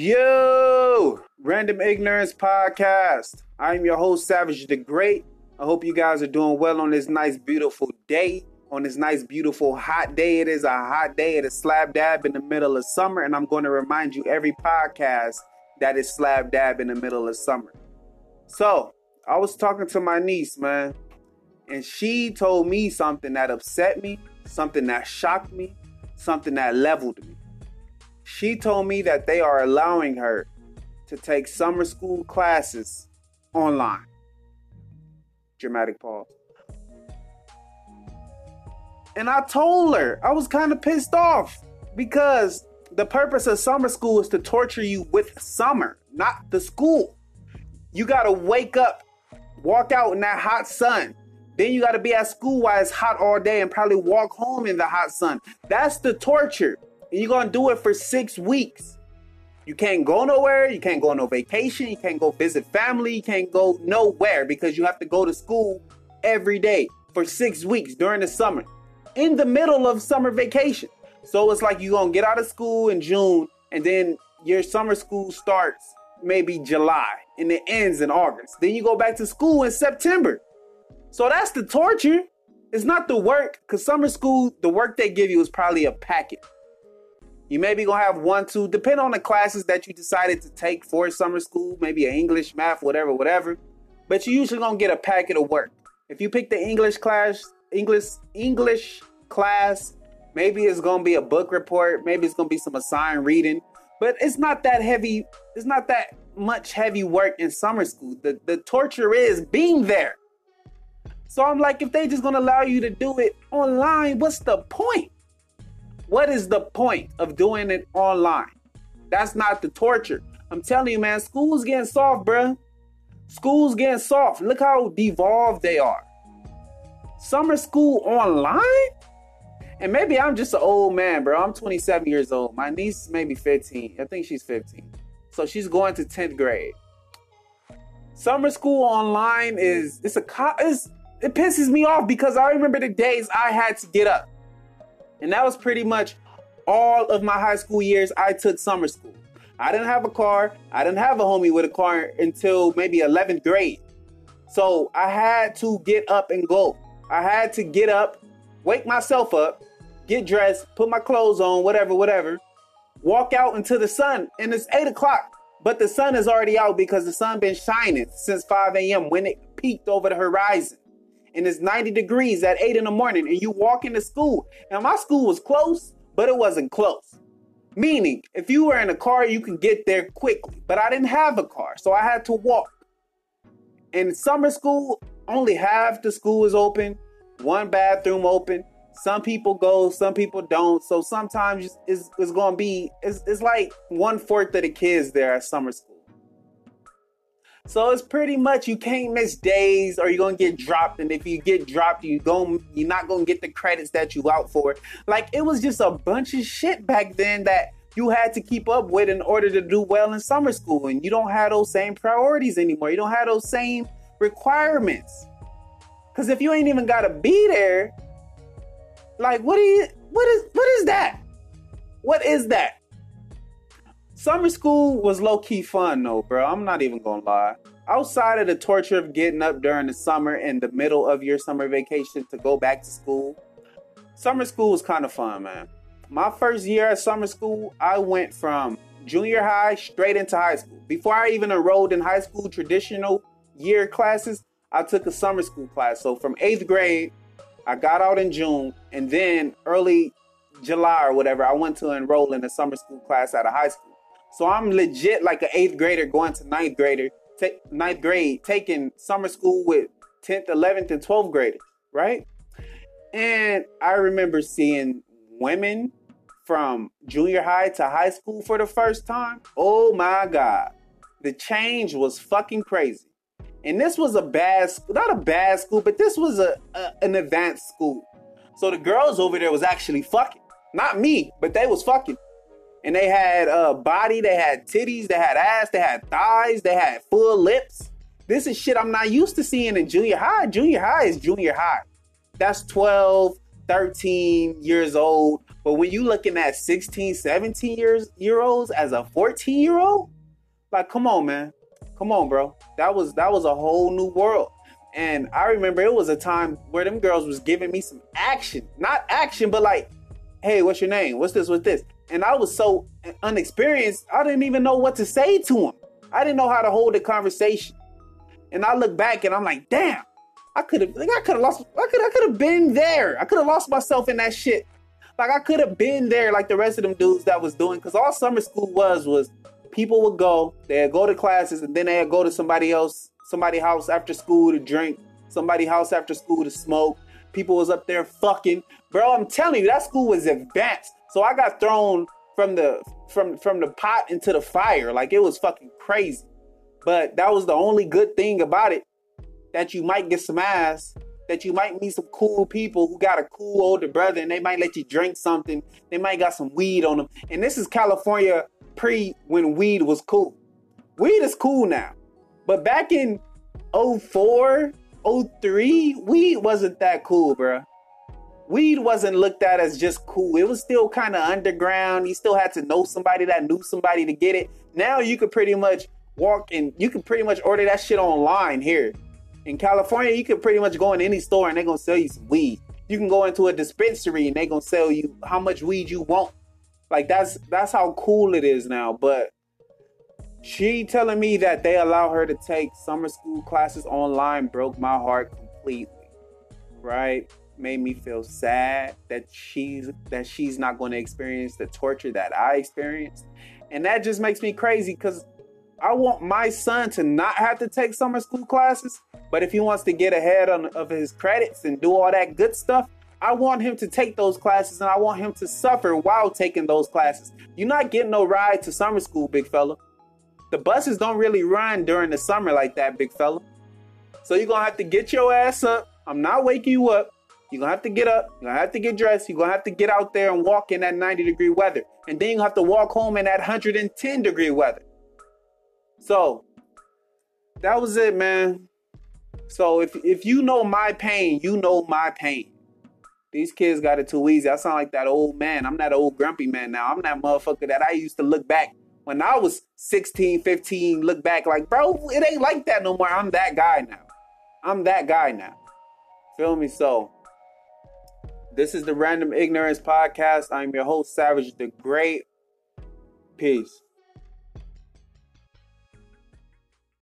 Yo, Random Ignorance Podcast. I'm your host, Savage the Great. I hope you guys are doing well on this nice, beautiful day. On this nice, beautiful, hot day. It is a hot day. It is slab dab in the middle of summer. And I'm going to remind you every podcast that is slab dab in the middle of summer. So, I was talking to my niece, man, and she told me something that upset me, something that shocked me, something that leveled me. She told me that they are allowing her to take summer school classes online. Dramatic pause. And I told her I was kind of pissed off because the purpose of summer school is to torture you with summer, not the school. You got to wake up, walk out in that hot sun. Then you got to be at school while it's hot all day and probably walk home in the hot sun. That's the torture you're gonna do it for six weeks. You can't go nowhere, you can't go on no vacation, you can't go visit family, you can't go nowhere because you have to go to school every day for six weeks during the summer, in the middle of summer vacation. So it's like you're gonna get out of school in June and then your summer school starts maybe July and it ends in August. Then you go back to school in September. So that's the torture. It's not the work, because summer school, the work they give you is probably a packet. You maybe gonna have one, two, depending on the classes that you decided to take for summer school, maybe an English, math, whatever, whatever. But you usually gonna get a packet of work. If you pick the English class, English, English class, maybe it's gonna be a book report, maybe it's gonna be some assigned reading, but it's not that heavy, it's not that much heavy work in summer school. The the torture is being there. So I'm like, if they just gonna allow you to do it online, what's the point? What is the point of doing it online? That's not the torture. I'm telling you, man, school's getting soft, bruh. School's getting soft. Look how devolved they are. Summer school online? And maybe I'm just an old man, bro. I'm 27 years old. My niece maybe 15. I think she's 15. So she's going to 10th grade. Summer school online is it's a it's, it pisses me off because I remember the days I had to get up and that was pretty much all of my high school years. I took summer school. I didn't have a car. I didn't have a homie with a car until maybe 11th grade. So I had to get up and go. I had to get up, wake myself up, get dressed, put my clothes on, whatever, whatever, walk out into the sun. And it's 8 o'clock. But the sun is already out because the sun been shining since 5 a.m. when it peaked over the horizon and it's 90 degrees at 8 in the morning and you walk into school. Now, my school was close, but it wasn't close. Meaning, if you were in a car, you can get there quickly. But I didn't have a car, so I had to walk. In summer school, only half the school is open, one bathroom open. Some people go, some people don't. So sometimes it's, it's going to be, it's, it's like one fourth of the kids there at summer school. So it's pretty much you can't miss days or you're gonna get dropped. And if you get dropped, you go you're not gonna get the credits that you out for. Like it was just a bunch of shit back then that you had to keep up with in order to do well in summer school. And you don't have those same priorities anymore. You don't have those same requirements. Cause if you ain't even gotta be there, like what is what is what is that? What is that? Summer school was low key fun though, bro. I'm not even gonna lie. Outside of the torture of getting up during the summer in the middle of your summer vacation to go back to school, summer school was kind of fun, man. My first year at summer school, I went from junior high straight into high school. Before I even enrolled in high school traditional year classes, I took a summer school class. So from eighth grade, I got out in June, and then early July or whatever, I went to enroll in a summer school class at a high school. So I'm legit like an eighth grader going to ninth grader, t- ninth grade, taking summer school with 10th, 11th, and 12th graders, right? And I remember seeing women from junior high to high school for the first time. Oh my God. The change was fucking crazy. And this was a bad, school, not a bad school, but this was a, a an advanced school. So the girls over there was actually fucking. Not me, but they was fucking and they had a uh, body, they had titties, they had ass, they had thighs, they had full lips. This is shit I'm not used to seeing in junior high. Junior high is junior high. That's 12, 13 years old But when you looking at 16, 17 years year olds as a 14 year old, like come on, man. Come on, bro. That was that was a whole new world. And I remember it was a time where them girls was giving me some action. Not action, but like, hey, what's your name? What's this? What's this? And I was so unexperienced, I didn't even know what to say to him. I didn't know how to hold a conversation. And I look back and I'm like, damn, I could have like I could have lost I could I could have been there. I could have lost myself in that shit. Like I could have been there like the rest of them dudes that was doing because all summer school was was people would go, they'd go to classes and then they'd go to somebody else, somebody house after school to drink, somebody house after school to smoke. People was up there fucking. Bro, I'm telling you, that school was advanced. So I got thrown from the from from the pot into the fire. Like it was fucking crazy. But that was the only good thing about it. That you might get some ass. That you might meet some cool people who got a cool older brother and they might let you drink something. They might got some weed on them. And this is California pre when weed was cool. Weed is cool now. But back in 04, 03, weed wasn't that cool, bro. Weed wasn't looked at as just cool. It was still kind of underground. You still had to know somebody that knew somebody to get it. Now you could pretty much walk and you can pretty much order that shit online here. In California, you can pretty much go in any store and they're gonna sell you some weed. You can go into a dispensary and they're gonna sell you how much weed you want. Like that's that's how cool it is now. But she telling me that they allow her to take summer school classes online broke my heart completely. Right? Made me feel sad that she's that she's not going to experience the torture that I experienced. And that just makes me crazy cuz I want my son to not have to take summer school classes, but if he wants to get ahead on, of his credits and do all that good stuff, I want him to take those classes and I want him to suffer while taking those classes. You're not getting no ride to summer school, big fella. The buses don't really run during the summer like that, big fella. So you're gonna have to get your ass up. I'm not waking you up. You're gonna have to get up, you're gonna have to get dressed, you're gonna have to get out there and walk in that 90 degree weather. And then you have to walk home in that 110 degree weather. So that was it, man. So if if you know my pain, you know my pain. These kids got it too easy. I sound like that old man. I'm that old grumpy man now. I'm that motherfucker that I used to look back when I was 16, 15, look back like, bro, it ain't like that no more. I'm that guy now. I'm that guy now. Feel me? So, this is the Random Ignorance Podcast. I'm your host, Savage the Great. Peace.